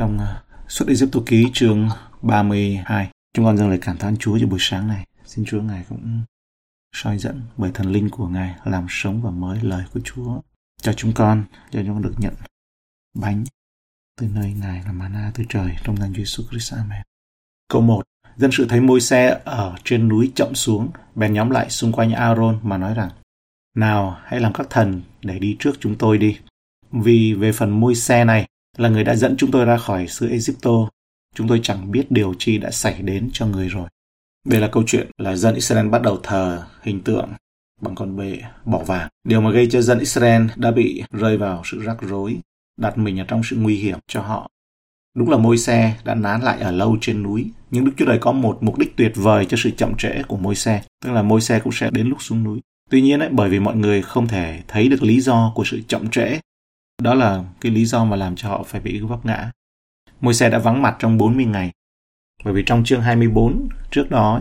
Trong uh, suốt tôi ký chương 32, chúng con dâng lời cảm thán Chúa cho buổi sáng này. Xin Chúa Ngài cũng soi dẫn bởi thần linh của Ngài làm sống và mới lời của Chúa cho chúng con, cho chúng con được nhận bánh từ nơi Ngài là mana từ trời trong danh Chúa Jesus Christ. Amen. Câu 1. Dân sự thấy môi xe ở trên núi chậm xuống, bèn nhóm lại xung quanh Aaron mà nói rằng Nào, hãy làm các thần để đi trước chúng tôi đi. Vì về phần môi xe này là người đã dẫn chúng tôi ra khỏi xứ Egypto, chúng tôi chẳng biết điều chi đã xảy đến cho người rồi. Đây là câu chuyện là dân Israel bắt đầu thờ hình tượng bằng con bê bỏ vàng. Điều mà gây cho dân Israel đã bị rơi vào sự rắc rối, đặt mình ở trong sự nguy hiểm cho họ. Đúng là môi xe đã nán lại ở lâu trên núi, nhưng Đức Chúa Trời có một mục đích tuyệt vời cho sự chậm trễ của môi xe, tức là môi xe cũng sẽ đến lúc xuống núi. Tuy nhiên, ấy, bởi vì mọi người không thể thấy được lý do của sự chậm trễ, đó là cái lý do mà làm cho họ phải bị vấp ngã. Môi xe đã vắng mặt trong 40 ngày. Bởi vì trong chương 24 trước đó,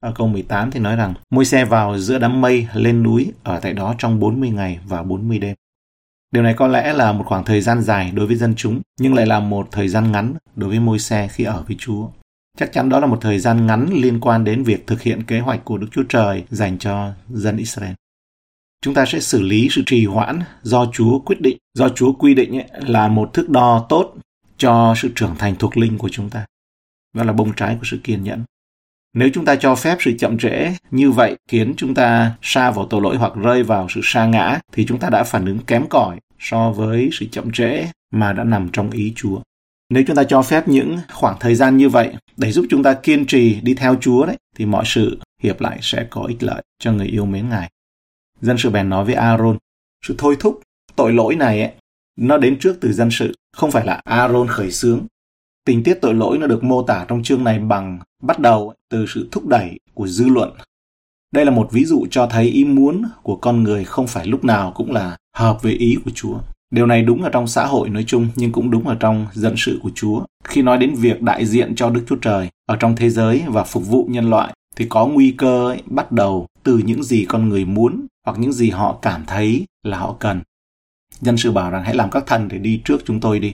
ở câu 18 thì nói rằng môi xe vào giữa đám mây lên núi ở tại đó trong 40 ngày và 40 đêm. Điều này có lẽ là một khoảng thời gian dài đối với dân chúng, nhưng lại là một thời gian ngắn đối với môi xe khi ở với Chúa. Chắc chắn đó là một thời gian ngắn liên quan đến việc thực hiện kế hoạch của Đức Chúa Trời dành cho dân Israel. Chúng ta sẽ xử lý sự trì hoãn do Chúa quyết định, do Chúa quy định ấy, là một thước đo tốt cho sự trưởng thành thuộc linh của chúng ta. Đó là bông trái của sự kiên nhẫn. Nếu chúng ta cho phép sự chậm trễ như vậy khiến chúng ta sa vào tội lỗi hoặc rơi vào sự sa ngã thì chúng ta đã phản ứng kém cỏi so với sự chậm trễ mà đã nằm trong ý Chúa. Nếu chúng ta cho phép những khoảng thời gian như vậy để giúp chúng ta kiên trì đi theo Chúa đấy thì mọi sự hiệp lại sẽ có ích lợi cho người yêu mến Ngài. Dân sự bèn nói với Aaron, sự thôi thúc tội lỗi này ấy, nó đến trước từ dân sự, không phải là Aaron khởi xướng. Tình tiết tội lỗi nó được mô tả trong chương này bằng bắt đầu từ sự thúc đẩy của dư luận. Đây là một ví dụ cho thấy ý muốn của con người không phải lúc nào cũng là hợp với ý của Chúa. Điều này đúng ở trong xã hội nói chung nhưng cũng đúng ở trong dân sự của Chúa. Khi nói đến việc đại diện cho Đức Chúa Trời ở trong thế giới và phục vụ nhân loại thì có nguy cơ ấy, bắt đầu từ những gì con người muốn hoặc những gì họ cảm thấy là họ cần. Dân sự bảo rằng hãy làm các thần để đi trước chúng tôi đi.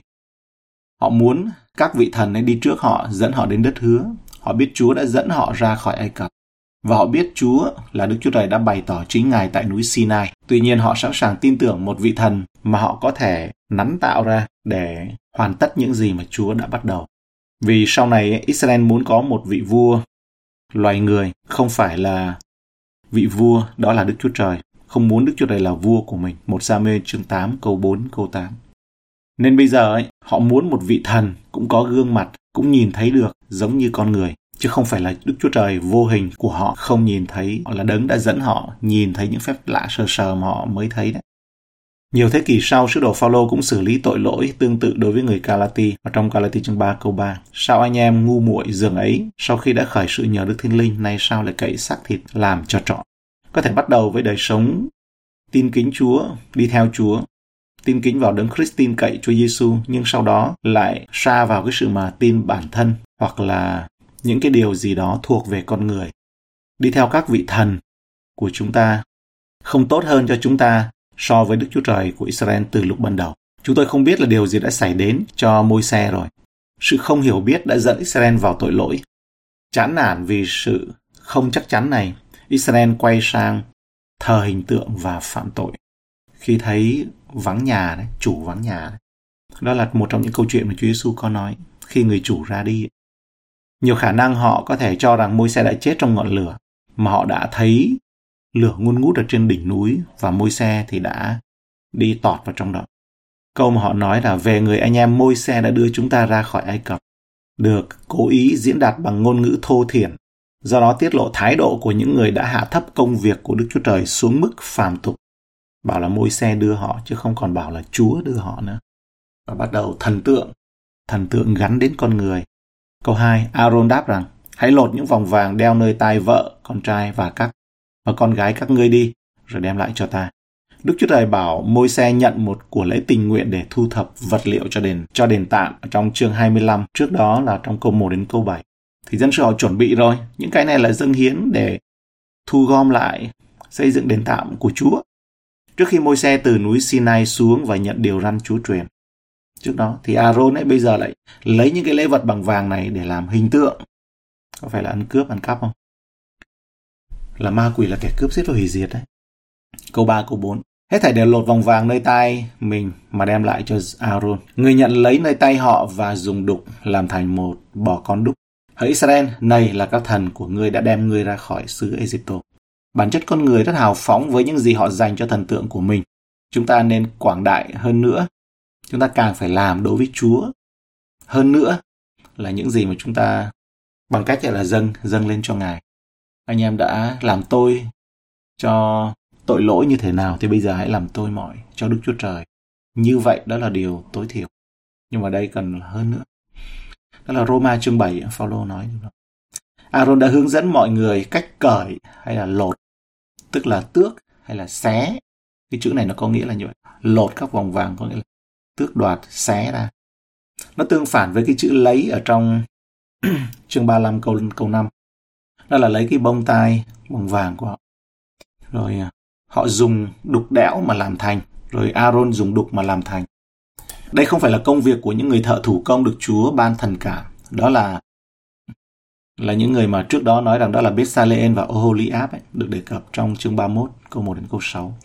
Họ muốn các vị thần ấy đi trước họ, dẫn họ đến đất hứa. Họ biết Chúa đã dẫn họ ra khỏi Ai Cập. Và họ biết Chúa là Đức Chúa Trời đã bày tỏ chính Ngài tại núi Sinai. Tuy nhiên họ sẵn sàng tin tưởng một vị thần mà họ có thể nắn tạo ra để hoàn tất những gì mà Chúa đã bắt đầu. Vì sau này Israel muốn có một vị vua loài người, không phải là vị vua đó là Đức Chúa Trời, không muốn Đức Chúa Trời là vua của mình. Một Sa-mê chương 8 câu 4 câu 8. Nên bây giờ ấy, họ muốn một vị thần cũng có gương mặt, cũng nhìn thấy được giống như con người, chứ không phải là Đức Chúa Trời vô hình của họ không nhìn thấy, hoặc là đấng đã dẫn họ nhìn thấy những phép lạ sờ sờ mà họ mới thấy đấy. Nhiều thế kỷ sau, sứ đồ Phaolô cũng xử lý tội lỗi tương tự đối với người Galati ở trong Galati chương 3 câu 3. Sao anh em ngu muội dường ấy, sau khi đã khởi sự nhờ Đức Thiên Linh, nay sao lại cậy xác thịt làm cho trọn? Có thể bắt đầu với đời sống tin kính Chúa, đi theo Chúa, tin kính vào đấng Christ tin cậy Chúa Giêsu nhưng sau đó lại xa vào cái sự mà tin bản thân hoặc là những cái điều gì đó thuộc về con người. Đi theo các vị thần của chúng ta không tốt hơn cho chúng ta so với Đức Chúa Trời của Israel từ lúc ban đầu. Chúng tôi không biết là điều gì đã xảy đến cho môi xe rồi. Sự không hiểu biết đã dẫn Israel vào tội lỗi. Chán nản vì sự không chắc chắn này, Israel quay sang thờ hình tượng và phạm tội. Khi thấy vắng nhà, đấy, chủ vắng nhà. Đấy. Đó là một trong những câu chuyện mà Chúa Giêsu có nói khi người chủ ra đi. Nhiều khả năng họ có thể cho rằng môi xe đã chết trong ngọn lửa, mà họ đã thấy lửa ngôn ngút ở trên đỉnh núi và môi xe thì đã đi tọt vào trong đó. Câu mà họ nói là về người anh em môi xe đã đưa chúng ta ra khỏi Ai Cập, được cố ý diễn đạt bằng ngôn ngữ thô thiển, do đó tiết lộ thái độ của những người đã hạ thấp công việc của Đức Chúa Trời xuống mức phàm tục. Bảo là môi xe đưa họ chứ không còn bảo là Chúa đưa họ nữa. Và bắt đầu thần tượng, thần tượng gắn đến con người. Câu 2, Aaron đáp rằng, hãy lột những vòng vàng đeo nơi tai vợ, con trai và các và con gái các ngươi đi, rồi đem lại cho ta. Đức Chúa Trời bảo môi xe nhận một của lễ tình nguyện để thu thập vật liệu cho đền cho đền tạm ở trong chương 25, trước đó là trong câu 1 đến câu 7. Thì dân sự họ chuẩn bị rồi, những cái này là dâng hiến để thu gom lại xây dựng đền tạm của Chúa. Trước khi môi xe từ núi Sinai xuống và nhận điều răn Chúa truyền. trước đó thì Aaron ấy bây giờ lại lấy những cái lễ vật bằng vàng này để làm hình tượng có phải là ăn cướp ăn cắp không là ma quỷ là kẻ cướp giết và hủy diệt đấy câu 3 câu 4 Hết thảy đều lột vòng vàng nơi tay mình mà đem lại cho Aaron. Người nhận lấy nơi tay họ và dùng đục làm thành một bò con đúc. Hỡi Israel, này là các thần của ngươi đã đem ngươi ra khỏi xứ Egypto. Bản chất con người rất hào phóng với những gì họ dành cho thần tượng của mình. Chúng ta nên quảng đại hơn nữa. Chúng ta càng phải làm đối với Chúa. Hơn nữa là những gì mà chúng ta bằng cách là dâng dâng lên cho Ngài. Anh em đã làm tôi cho tội lỗi như thế nào thì bây giờ hãy làm tôi mọi cho Đức Chúa Trời. Như vậy đó là điều tối thiểu. Nhưng mà đây cần hơn nữa. Đó là Roma chương 7, Phaolô nói. Aaron đã hướng dẫn mọi người cách cởi hay là lột, tức là tước hay là xé. Cái chữ này nó có nghĩa là như vậy. Lột các vòng vàng có nghĩa là tước đoạt, xé ra. Nó tương phản với cái chữ lấy ở trong chương 35 câu câu 5. Đó là lấy cái bông tai bằng vàng của họ. Rồi à, họ dùng đục đẽo mà làm thành, rồi Aaron dùng đục mà làm thành. Đây không phải là công việc của những người thợ thủ công được Chúa ban thần cảm. Đó là là những người mà trước đó nói rằng đó là Bethsaleel và Oholiab ấy, được đề cập trong chương 31 câu 1 đến câu 6.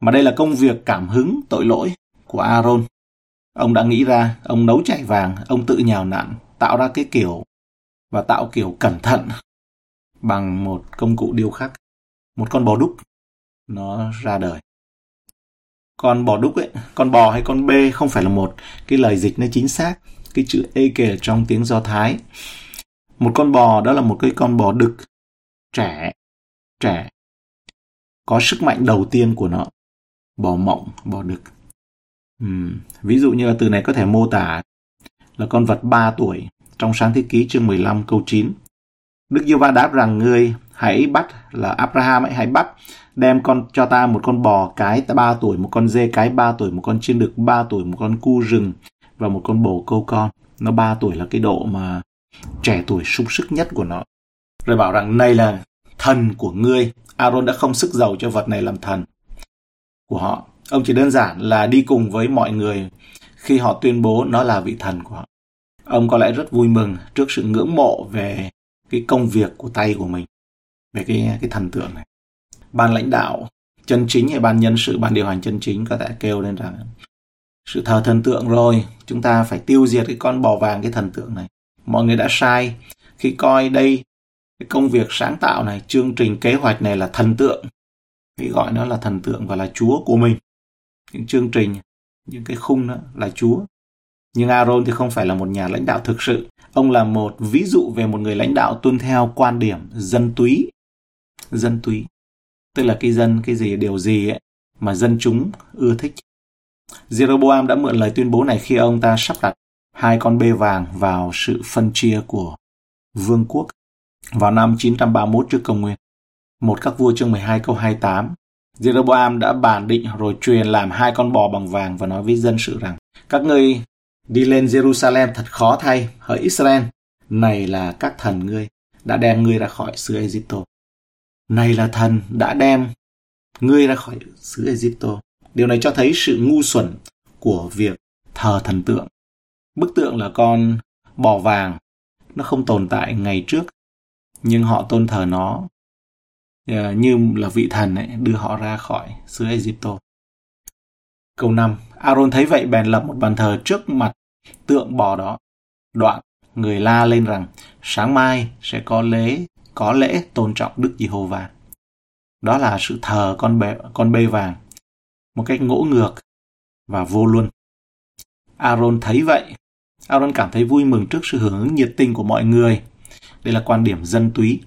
Mà đây là công việc cảm hứng tội lỗi của Aaron. Ông đã nghĩ ra, ông nấu chảy vàng, ông tự nhào nặn, tạo ra cái kiểu và tạo kiểu cẩn thận bằng một công cụ điêu khắc, một con bò đúc nó ra đời. Con bò đúc ấy con bò hay con bê không phải là một cái lời dịch nó chính xác cái chữ ê kể trong tiếng do thái. Một con bò đó là một cái con bò đực trẻ trẻ có sức mạnh đầu tiên của nó bò mộng bò đực. Uhm. ví dụ như là từ này có thể mô tả là con vật 3 tuổi trong sáng thế ký chương 15 câu 9 Đức Giê Va đáp rằng ngươi hãy bắt là Abraham ấy, hãy bắt đem con cho ta một con bò cái 3 tuổi, một con dê cái 3 tuổi, một con chiên đực 3 tuổi, một con cu rừng và một con bồ câu con. Nó 3 tuổi là cái độ mà trẻ tuổi sung sức nhất của nó. Rồi bảo rằng này là thần của ngươi. Aaron đã không sức giàu cho vật này làm thần của họ. Ông chỉ đơn giản là đi cùng với mọi người khi họ tuyên bố nó là vị thần của họ. Ông có lẽ rất vui mừng trước sự ngưỡng mộ về cái công việc của tay của mình, về cái cái thần tượng này. Ban lãnh đạo chân chính hay ban nhân sự ban điều hành chân chính có thể kêu lên rằng sự thờ thần tượng rồi chúng ta phải tiêu diệt cái con bò vàng cái thần tượng này. Mọi người đã sai. Khi coi đây cái công việc sáng tạo này chương trình kế hoạch này là thần tượng thì gọi nó là thần tượng và là chúa của mình. Những chương trình những cái khung đó là chúa. Nhưng Aaron thì không phải là một nhà lãnh đạo thực sự ông là một ví dụ về một người lãnh đạo tuân theo quan điểm dân túy dân túy, tức là cái dân, cái gì, điều gì ấy, mà dân chúng ưa thích. Jeroboam đã mượn lời tuyên bố này khi ông ta sắp đặt hai con bê vàng vào sự phân chia của vương quốc vào năm 931 trước công nguyên. Một các vua chương 12 câu 28. Jeroboam đã bàn định rồi truyền làm hai con bò bằng vàng và nói với dân sự rằng, các ngươi đi lên Jerusalem thật khó thay, hỡi Israel, này là các thần ngươi đã đem ngươi ra khỏi xứ Egypto. Này là thần đã đem ngươi ra khỏi xứ Egypto. Điều này cho thấy sự ngu xuẩn của việc thờ thần tượng. Bức tượng là con bò vàng, nó không tồn tại ngày trước, nhưng họ tôn thờ nó ờ, như là vị thần ấy, đưa họ ra khỏi xứ Egypto. Câu 5. Aaron thấy vậy bèn lập một bàn thờ trước mặt tượng bò đó. Đoạn, người la lên rằng, sáng mai sẽ có lễ có lễ tôn trọng Đức Giê-hô-va. Đó là sự thờ con bê, con bê vàng một cách ngỗ ngược và vô luân. Aaron thấy vậy. Aaron cảm thấy vui mừng trước sự hưởng ứng nhiệt tình của mọi người. Đây là quan điểm dân túy.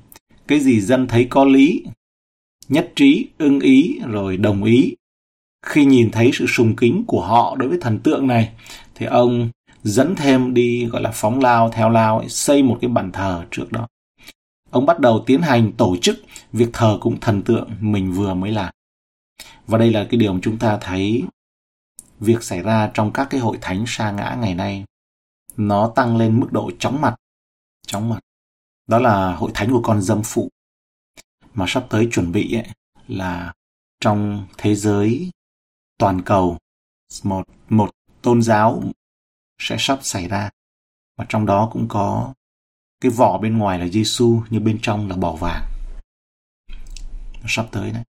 Cái gì dân thấy có lý, nhất trí, ưng ý, rồi đồng ý. Khi nhìn thấy sự sùng kính của họ đối với thần tượng này, thì ông dẫn thêm đi gọi là phóng lao theo lao xây một cái bàn thờ trước đó ông bắt đầu tiến hành tổ chức việc thờ cúng thần tượng mình vừa mới làm. Và đây là cái điều mà chúng ta thấy việc xảy ra trong các cái hội thánh sa ngã ngày nay nó tăng lên mức độ chóng mặt. Chóng mặt. Đó là hội thánh của con dâm phụ mà sắp tới chuẩn bị ấy, là trong thế giới toàn cầu một một tôn giáo sẽ sắp xảy ra. Và trong đó cũng có cái vỏ bên ngoài là Giêsu như bên trong là bò vàng. Nó sắp tới đấy.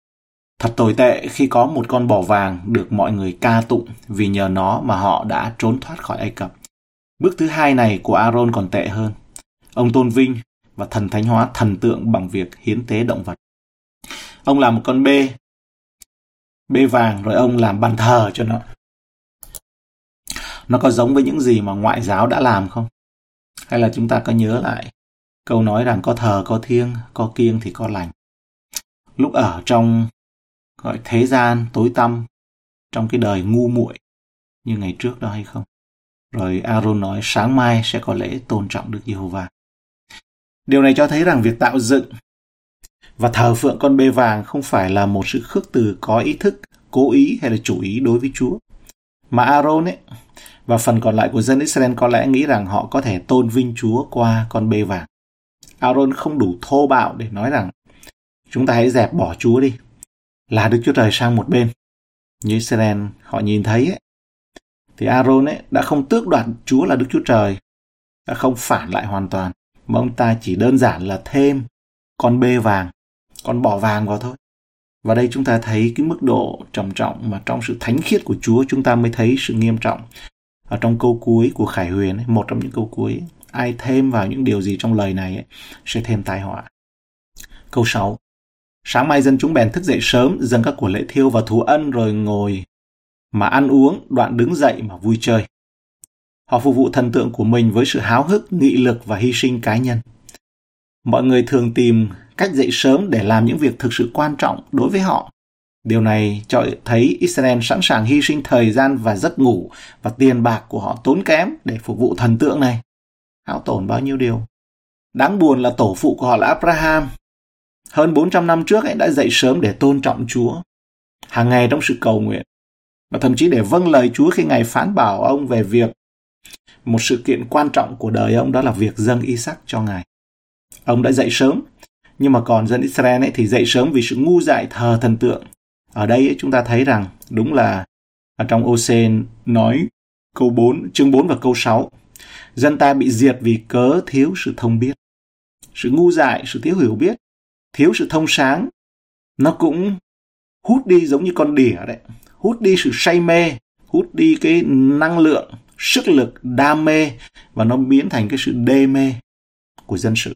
Thật tồi tệ khi có một con bò vàng được mọi người ca tụng vì nhờ nó mà họ đã trốn thoát khỏi Ai Cập. Bước thứ hai này của Aaron còn tệ hơn. Ông tôn vinh và thần thánh hóa thần tượng bằng việc hiến tế động vật. Ông làm một con bê, bê vàng rồi ông làm bàn thờ cho nó. Nó có giống với những gì mà ngoại giáo đã làm không? Hay là chúng ta có nhớ lại câu nói rằng có thờ có thiêng, có kiêng thì có lành. Lúc ở trong gọi thế gian tối tăm, trong cái đời ngu muội như ngày trước đó hay không? Rồi Aaron nói sáng mai sẽ có lễ tôn trọng Đức Giê-hô-va. Điều này cho thấy rằng việc tạo dựng và thờ phượng con bê vàng không phải là một sự khước từ có ý thức, cố ý hay là chủ ý đối với Chúa. Mà Aaron ấy và phần còn lại của dân Israel có lẽ nghĩ rằng họ có thể tôn vinh Chúa qua con bê vàng. Aaron không đủ thô bạo để nói rằng chúng ta hãy dẹp bỏ Chúa đi, là Đức Chúa Trời sang một bên. Như Israel họ nhìn thấy ấy, thì Aaron ấy đã không tước đoạt Chúa là Đức Chúa Trời, đã không phản lại hoàn toàn, mà ông ta chỉ đơn giản là thêm con bê vàng, con bỏ vàng vào thôi. Và đây chúng ta thấy cái mức độ trầm trọng mà trong sự thánh khiết của Chúa chúng ta mới thấy sự nghiêm trọng. Ở trong câu cuối của Khải Huyền, một trong những câu cuối, ai thêm vào những điều gì trong lời này ấy, sẽ thêm tai họa. Câu 6. Sáng mai dân chúng bèn thức dậy sớm, dâng các của lễ thiêu và thú ân rồi ngồi mà ăn uống, đoạn đứng dậy mà vui chơi. Họ phục vụ thần tượng của mình với sự háo hức, nghị lực và hy sinh cá nhân. Mọi người thường tìm cách dậy sớm để làm những việc thực sự quan trọng đối với họ. Điều này cho thấy Israel sẵn sàng hy sinh thời gian và giấc ngủ và tiền bạc của họ tốn kém để phục vụ thần tượng này. Hao tổn bao nhiêu điều. Đáng buồn là tổ phụ của họ là Abraham. Hơn 400 năm trước ấy đã dậy sớm để tôn trọng Chúa. Hàng ngày trong sự cầu nguyện. Và thậm chí để vâng lời Chúa khi Ngài phán bảo ông về việc một sự kiện quan trọng của đời ông đó là việc dâng Isaac cho Ngài. Ông đã dậy sớm, nhưng mà còn dân Israel ấy thì dậy sớm vì sự ngu dại thờ thần tượng. Ở đây ấy, chúng ta thấy rằng đúng là ở trong Osen nói câu 4, chương 4 và câu 6. Dân ta bị diệt vì cớ thiếu sự thông biết. Sự ngu dại, sự thiếu hiểu biết, thiếu sự thông sáng, nó cũng hút đi giống như con đỉa đấy. Hút đi sự say mê, hút đi cái năng lượng, sức lực, đam mê và nó biến thành cái sự đê mê của dân sự.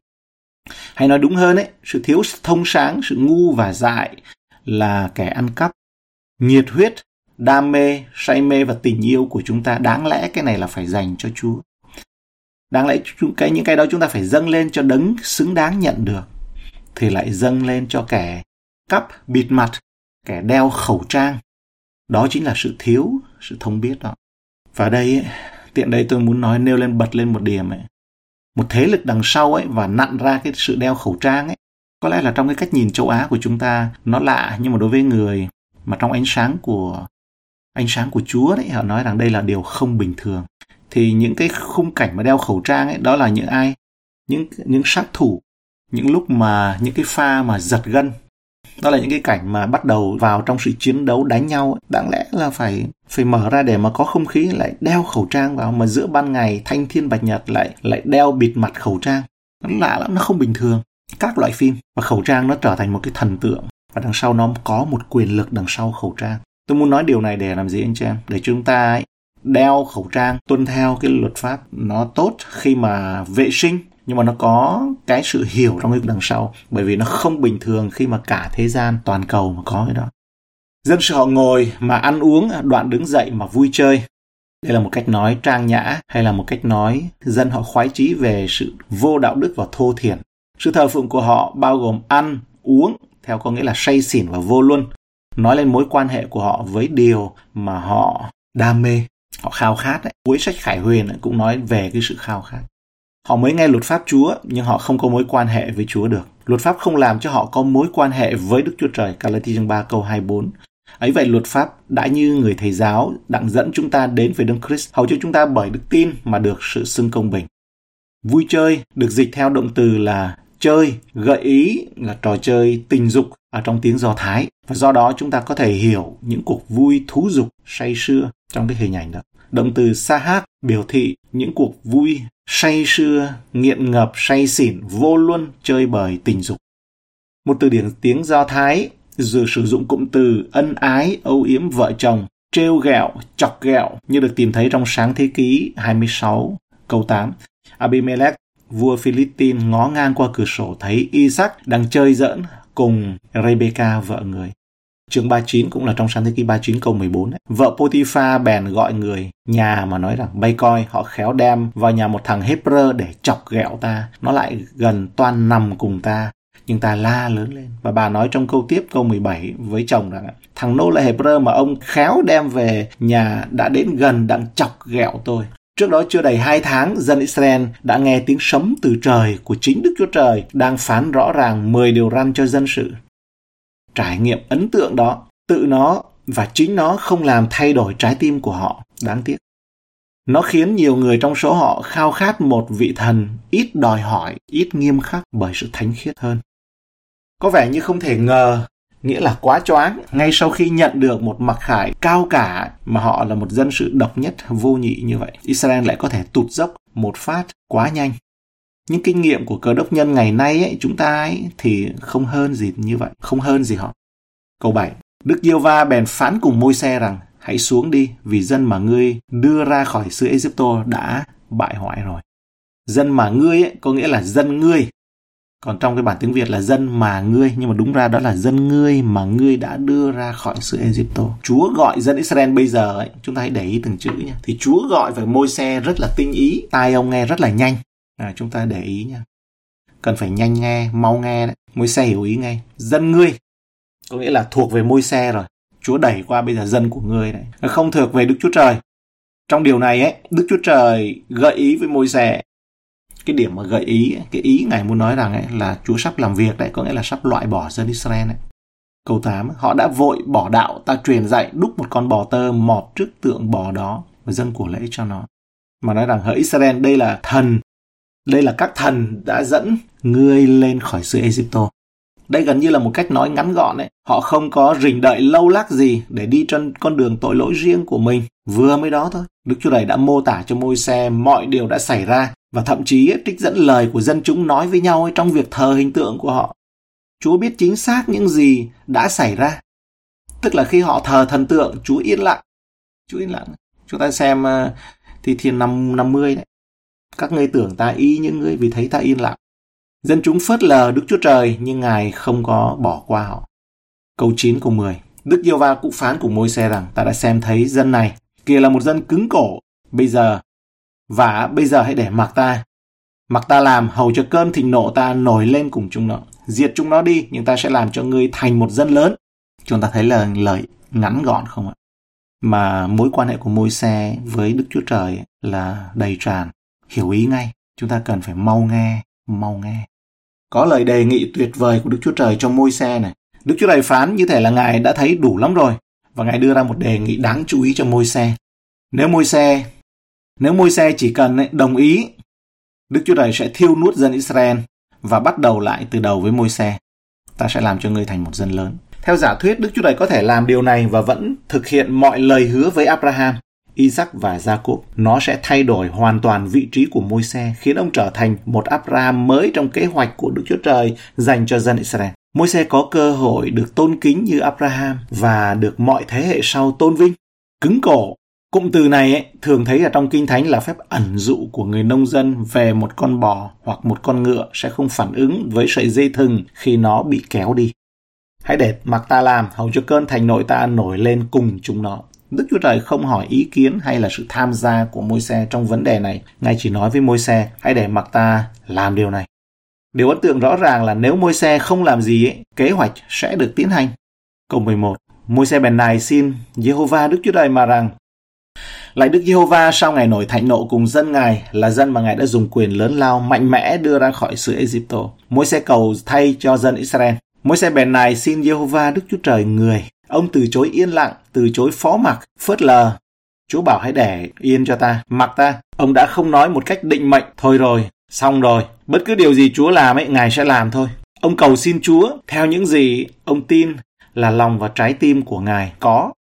Hay nói đúng hơn ấy, sự thiếu thông sáng, sự ngu và dại là kẻ ăn cắp. Nhiệt huyết, đam mê, say mê và tình yêu của chúng ta đáng lẽ cái này là phải dành cho Chúa. Đáng lẽ cái những cái đó chúng ta phải dâng lên cho đấng xứng đáng nhận được. Thì lại dâng lên cho kẻ cắp bịt mặt, kẻ đeo khẩu trang. Đó chính là sự thiếu, sự thông biết đó. Và đây, tiện đây tôi muốn nói nêu lên bật lên một điểm ấy. Một thế lực đằng sau ấy và nặn ra cái sự đeo khẩu trang ấy. Có lẽ là trong cái cách nhìn châu Á của chúng ta nó lạ nhưng mà đối với người mà trong ánh sáng của ánh sáng của Chúa đấy họ nói rằng đây là điều không bình thường. Thì những cái khung cảnh mà đeo khẩu trang ấy đó là những ai? Những những sát thủ, những lúc mà những cái pha mà giật gân đó là những cái cảnh mà bắt đầu vào trong sự chiến đấu đánh nhau. Đáng lẽ là phải phải mở ra để mà có không khí lại đeo khẩu trang vào, mà giữa ban ngày thanh thiên bạch nhật lại lại đeo bịt mặt khẩu trang. Nó lạ lắm, nó không bình thường. Các loại phim, và khẩu trang nó trở thành một cái thần tượng. Và đằng sau nó có một quyền lực đằng sau khẩu trang. Tôi muốn nói điều này để làm gì anh chị em? Để chúng ta đeo khẩu trang, tuân theo cái luật pháp nó tốt khi mà vệ sinh nhưng mà nó có cái sự hiểu trong cái đằng sau, bởi vì nó không bình thường khi mà cả thế gian, toàn cầu mà có cái đó. Dân sự họ ngồi mà ăn uống, đoạn đứng dậy mà vui chơi. Đây là một cách nói trang nhã hay là một cách nói dân họ khoái chí về sự vô đạo đức và thô thiển? Sự thờ phụng của họ bao gồm ăn, uống, theo có nghĩa là say xỉn và vô luân, nói lên mối quan hệ của họ với điều mà họ đam mê. Họ khao khát ấy. cuối sách khải huyền cũng nói về cái sự khao khát. Họ mới nghe luật pháp Chúa nhưng họ không có mối quan hệ với Chúa được. Luật pháp không làm cho họ có mối quan hệ với Đức Chúa Trời. Galati chương 3 câu 24. Ấy vậy luật pháp đã như người thầy giáo đặng dẫn chúng ta đến với Đấng Christ hầu cho chúng ta bởi đức tin mà được sự xưng công bình. Vui chơi được dịch theo động từ là chơi, gợi ý là trò chơi tình dục ở trong tiếng Do Thái. Và do đó chúng ta có thể hiểu những cuộc vui thú dục say sưa trong cái hình ảnh đó. Động từ sahat biểu thị những cuộc vui say sưa, nghiện ngập, say xỉn, vô luân, chơi bời, tình dục. Một từ điển tiếng Do Thái dù sử dụng cụm từ ân ái, âu yếm vợ chồng, trêu ghẹo, chọc ghẹo như được tìm thấy trong sáng thế ký 26 câu 8. Abimelech, vua Philippines ngó ngang qua cửa sổ thấy Isaac đang chơi giỡn cùng Rebecca vợ người. Chương 39 cũng là trong sáng thế kỷ 39 câu 14 ấy. Vợ Potiphar bèn gọi người nhà mà nói rằng bay coi họ khéo đem vào nhà một thằng Hebrew để chọc ghẹo ta. Nó lại gần toan nằm cùng ta. Nhưng ta la lớn lên. Và bà nói trong câu tiếp câu 17 với chồng rằng thằng nô lệ Hebrew mà ông khéo đem về nhà đã đến gần đang chọc ghẹo tôi. Trước đó chưa đầy hai tháng, dân Israel đã nghe tiếng sấm từ trời của chính Đức Chúa Trời đang phán rõ ràng 10 điều răn cho dân sự trải nghiệm ấn tượng đó, tự nó và chính nó không làm thay đổi trái tim của họ. Đáng tiếc. Nó khiến nhiều người trong số họ khao khát một vị thần ít đòi hỏi, ít nghiêm khắc bởi sự thánh khiết hơn. Có vẻ như không thể ngờ, nghĩa là quá choáng, ngay sau khi nhận được một mặc khải cao cả mà họ là một dân sự độc nhất, vô nhị như vậy, israel lại có thể tụt dốc một phát quá nhanh những kinh nghiệm của Cơ đốc nhân ngày nay ấy, chúng ta ấy, thì không hơn gì như vậy, không hơn gì họ. Câu 7. Đức Diêu Va bèn phán cùng môi xe rằng hãy xuống đi vì dân mà ngươi đưa ra khỏi xứ Egypto đã bại hoại rồi. Dân mà ngươi ấy, có nghĩa là dân ngươi. Còn trong cái bản tiếng Việt là dân mà ngươi, nhưng mà đúng ra đó là dân ngươi mà ngươi đã đưa ra khỏi xứ Egypto. Chúa gọi dân Israel bây giờ ấy, chúng ta hãy để ý từng chữ nha. Thì Chúa gọi về môi xe rất là tinh ý, tai ông nghe rất là nhanh à, chúng ta để ý nha. Cần phải nhanh nghe mau nghe đấy. Môi xe hiểu ý ngay. Dân ngươi. Có nghĩa là thuộc về môi xe rồi. Chúa đẩy qua bây giờ dân của ngươi đấy. Không thuộc về đức chúa trời. Trong điều này ấy đức chúa trời gợi ý với môi xe. Cái điểm mà gợi ý cái ý ngài muốn nói rằng ấy là chúa sắp làm việc đấy. Có nghĩa là sắp loại bỏ dân israel đấy. Câu 8 họ đã vội bỏ đạo ta truyền dạy đúc một con bò tơ mọt trước tượng bò đó và dân của lễ cho nó. Mà nói rằng hỡi Israel đây là thần đây là các thần đã dẫn ngươi lên khỏi xứ Egypto. Đây gần như là một cách nói ngắn gọn đấy. Họ không có rình đợi lâu lắc gì để đi trên con đường tội lỗi riêng của mình. Vừa mới đó thôi. Đức Chúa Trời đã mô tả cho môi xe mọi điều đã xảy ra và thậm chí trích dẫn lời của dân chúng nói với nhau trong việc thờ hình tượng của họ. Chúa biết chính xác những gì đã xảy ra. Tức là khi họ thờ thần tượng, Chúa yên lặng. Chúa yên lặng. Chúng ta xem ờ, thì thiền năm 50 đấy. Các ngươi tưởng ta y những ngươi vì thấy ta yên lặng. Dân chúng phớt lờ Đức Chúa Trời, nhưng Ngài không có bỏ qua họ. Câu 9 câu 10 Đức Giê va cũng phán cùng môi xe rằng, ta đã xem thấy dân này. Kia là một dân cứng cổ. Bây giờ, và bây giờ hãy để mặc ta. Mặc ta làm hầu cho cơn thịnh nộ ta nổi lên cùng chúng nó. Diệt chúng nó đi, nhưng ta sẽ làm cho ngươi thành một dân lớn. Chúng ta thấy là lời ngắn gọn không ạ? Mà mối quan hệ của môi xe với Đức Chúa Trời là đầy tràn hiểu ý ngay. Chúng ta cần phải mau nghe, mau nghe. Có lời đề nghị tuyệt vời của Đức Chúa Trời cho môi xe này. Đức Chúa Trời phán như thể là Ngài đã thấy đủ lắm rồi và Ngài đưa ra một đề nghị đáng chú ý cho môi xe. Nếu môi xe nếu môi xe chỉ cần đồng ý, Đức Chúa Trời sẽ thiêu nuốt dân Israel và bắt đầu lại từ đầu với môi xe. Ta sẽ làm cho ngươi thành một dân lớn. Theo giả thuyết, Đức Chúa Trời có thể làm điều này và vẫn thực hiện mọi lời hứa với Abraham. Isaac và Jacob. Nó sẽ thay đổi hoàn toàn vị trí của môi xe, khiến ông trở thành một Abraham mới trong kế hoạch của Đức Chúa Trời dành cho dân Israel. Môi xe có cơ hội được tôn kính như Abraham và được mọi thế hệ sau tôn vinh. Cứng cổ Cụm từ này ấy, thường thấy ở trong Kinh Thánh là phép ẩn dụ của người nông dân về một con bò hoặc một con ngựa sẽ không phản ứng với sợi dây thừng khi nó bị kéo đi. Hãy để mặc ta làm, hầu cho cơn thành nội ta nổi lên cùng chúng nó. Đức Chúa Trời không hỏi ý kiến hay là sự tham gia của môi xe trong vấn đề này. Ngài chỉ nói với môi xe, hãy để mặc ta làm điều này. Điều ấn tượng rõ ràng là nếu môi xe không làm gì, ấy, kế hoạch sẽ được tiến hành. Câu 11 Môi xe bèn này xin Jehovah Đức Chúa Trời mà rằng lại Đức Giê-hô-va sau ngày nổi thạnh nộ cùng dân Ngài là dân mà Ngài đã dùng quyền lớn lao mạnh mẽ đưa ra khỏi xứ Egypto. Môi xe cầu thay cho dân Israel. Môi xe bèn này xin Giê-hô-va Đức Chúa Trời người Ông từ chối yên lặng, từ chối phó mặc, phớt lờ. Chúa bảo hãy để yên cho ta, mặc ta. Ông đã không nói một cách định mệnh, thôi rồi, Xong rồi, bất cứ điều gì Chúa làm ấy, Ngài sẽ làm thôi. Ông cầu xin Chúa theo những gì ông tin là lòng và trái tim của Ngài có.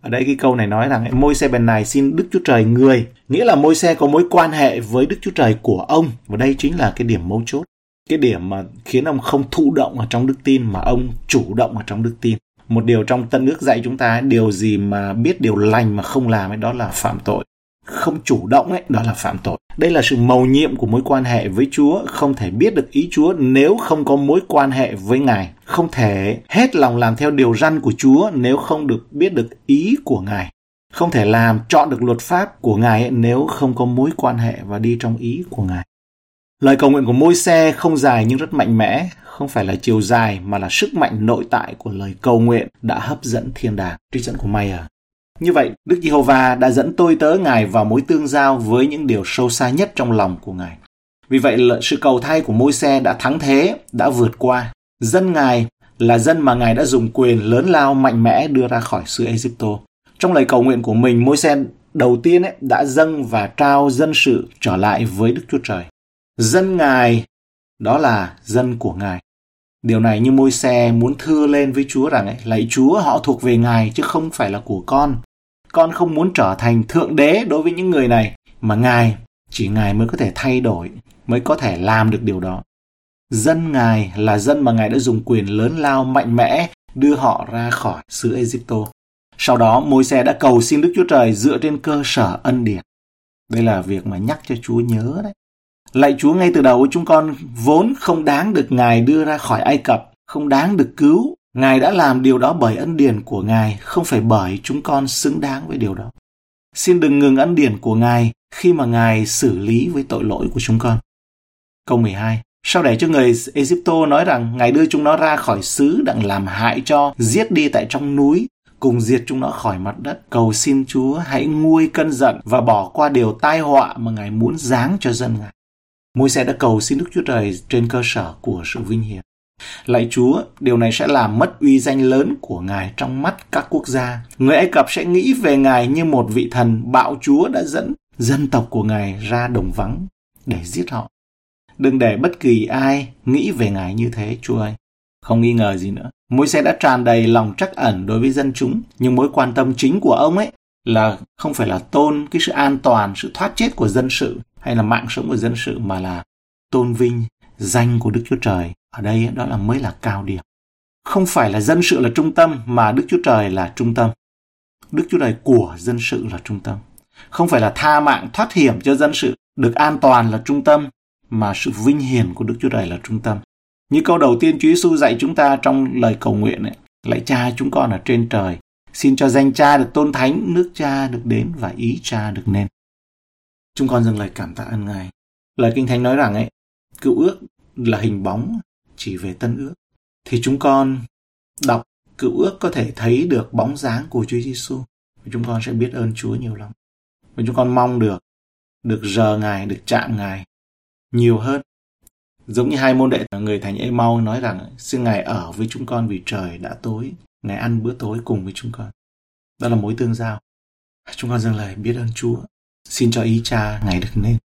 Ở đây cái câu này nói rằng môi xe bèn này xin Đức Chúa Trời người, nghĩa là môi xe có mối quan hệ với Đức Chúa Trời của ông. Và đây chính là cái điểm mấu chốt. Cái điểm mà khiến ông không thụ động ở trong đức tin mà ông chủ động ở trong đức tin. Một điều trong tân ước dạy chúng ta, điều gì mà biết điều lành mà không làm ấy đó là phạm tội. Không chủ động ấy đó là phạm tội. Đây là sự mầu nhiệm của mối quan hệ với chúa không thể biết được ý chúa nếu không có mối quan hệ với ngài. Không thể hết lòng làm theo điều răn của chúa nếu không được biết được ý của ngài. Không thể làm chọn được luật pháp của ngài ấy, nếu không có mối quan hệ và đi trong ý của ngài lời cầu nguyện của môi xe không dài nhưng rất mạnh mẽ không phải là chiều dài mà là sức mạnh nội tại của lời cầu nguyện đã hấp dẫn thiên đàng trích dẫn của Mayer như vậy, Đức Giê-hô-va đã dẫn tôi tớ Ngài vào mối tương giao với những điều sâu xa nhất trong lòng của Ngài. Vì vậy, sự cầu thay của môi xe đã thắng thế, đã vượt qua. Dân Ngài là dân mà Ngài đã dùng quyền lớn lao mạnh mẽ đưa ra khỏi xứ Egypto. Trong lời cầu nguyện của mình, môi xe đầu tiên ấy, đã dâng và trao dân sự trở lại với Đức Chúa Trời. Dân Ngài đó là dân của Ngài. Điều này như môi xe muốn thưa lên với Chúa rằng ấy, lạy Chúa họ thuộc về Ngài chứ không phải là của con con không muốn trở thành thượng đế đối với những người này mà ngài chỉ ngài mới có thể thay đổi mới có thể làm được điều đó dân ngài là dân mà ngài đã dùng quyền lớn lao mạnh mẽ đưa họ ra khỏi xứ Egypto. Sau đó môi xe đã cầu xin Đức Chúa Trời dựa trên cơ sở ân điển. Đây là việc mà nhắc cho Chúa nhớ đấy. Lạy Chúa ngay từ đầu chúng con vốn không đáng được Ngài đưa ra khỏi Ai Cập, không đáng được cứu, Ngài đã làm điều đó bởi ân điển của Ngài, không phải bởi chúng con xứng đáng với điều đó. Xin đừng ngừng ân điển của Ngài khi mà Ngài xử lý với tội lỗi của chúng con. Câu 12. Sau để cho người Egypto nói rằng Ngài đưa chúng nó ra khỏi xứ đặng làm hại cho, giết đi tại trong núi, cùng diệt chúng nó khỏi mặt đất. Cầu xin Chúa hãy nguôi cơn giận và bỏ qua điều tai họa mà Ngài muốn giáng cho dân Ngài. Môi xe đã cầu xin Đức Chúa Trời trên cơ sở của sự vinh hiển. Lạy Chúa, điều này sẽ làm mất uy danh lớn của Ngài trong mắt các quốc gia. Người Ai Cập sẽ nghĩ về Ngài như một vị thần bạo Chúa đã dẫn dân tộc của Ngài ra đồng vắng để giết họ. Đừng để bất kỳ ai nghĩ về Ngài như thế, Chúa ơi. Không nghi ngờ gì nữa. Môi xe đã tràn đầy lòng trắc ẩn đối với dân chúng, nhưng mối quan tâm chính của ông ấy là không phải là tôn cái sự an toàn, sự thoát chết của dân sự hay là mạng sống của dân sự mà là tôn vinh danh của Đức Chúa Trời ở đây đó là mới là cao điểm. Không phải là dân sự là trung tâm mà Đức Chúa Trời là trung tâm. Đức Chúa Trời của dân sự là trung tâm. Không phải là tha mạng thoát hiểm cho dân sự được an toàn là trung tâm mà sự vinh hiển của Đức Chúa Trời là trung tâm. Như câu đầu tiên Chúa Giêsu dạy chúng ta trong lời cầu nguyện ấy, lạy cha chúng con ở trên trời, xin cho danh cha được tôn thánh, nước cha được đến và ý cha được nên. Chúng con dâng lời cảm tạ ơn Ngài. Lời Kinh Thánh nói rằng ấy, cựu ước là hình bóng chỉ về tân ước. Thì chúng con đọc cựu ước có thể thấy được bóng dáng của Chúa Giêsu. Và chúng con sẽ biết ơn Chúa nhiều lắm. Và chúng con mong được được giờ ngài được chạm ngài nhiều hơn. Giống như hai môn đệ người thành ê mau nói rằng xin ngài ở với chúng con vì trời đã tối ngài ăn bữa tối cùng với chúng con. Đó là mối tương giao. Chúng con dâng lời biết ơn Chúa xin cho ý cha ngài được nên.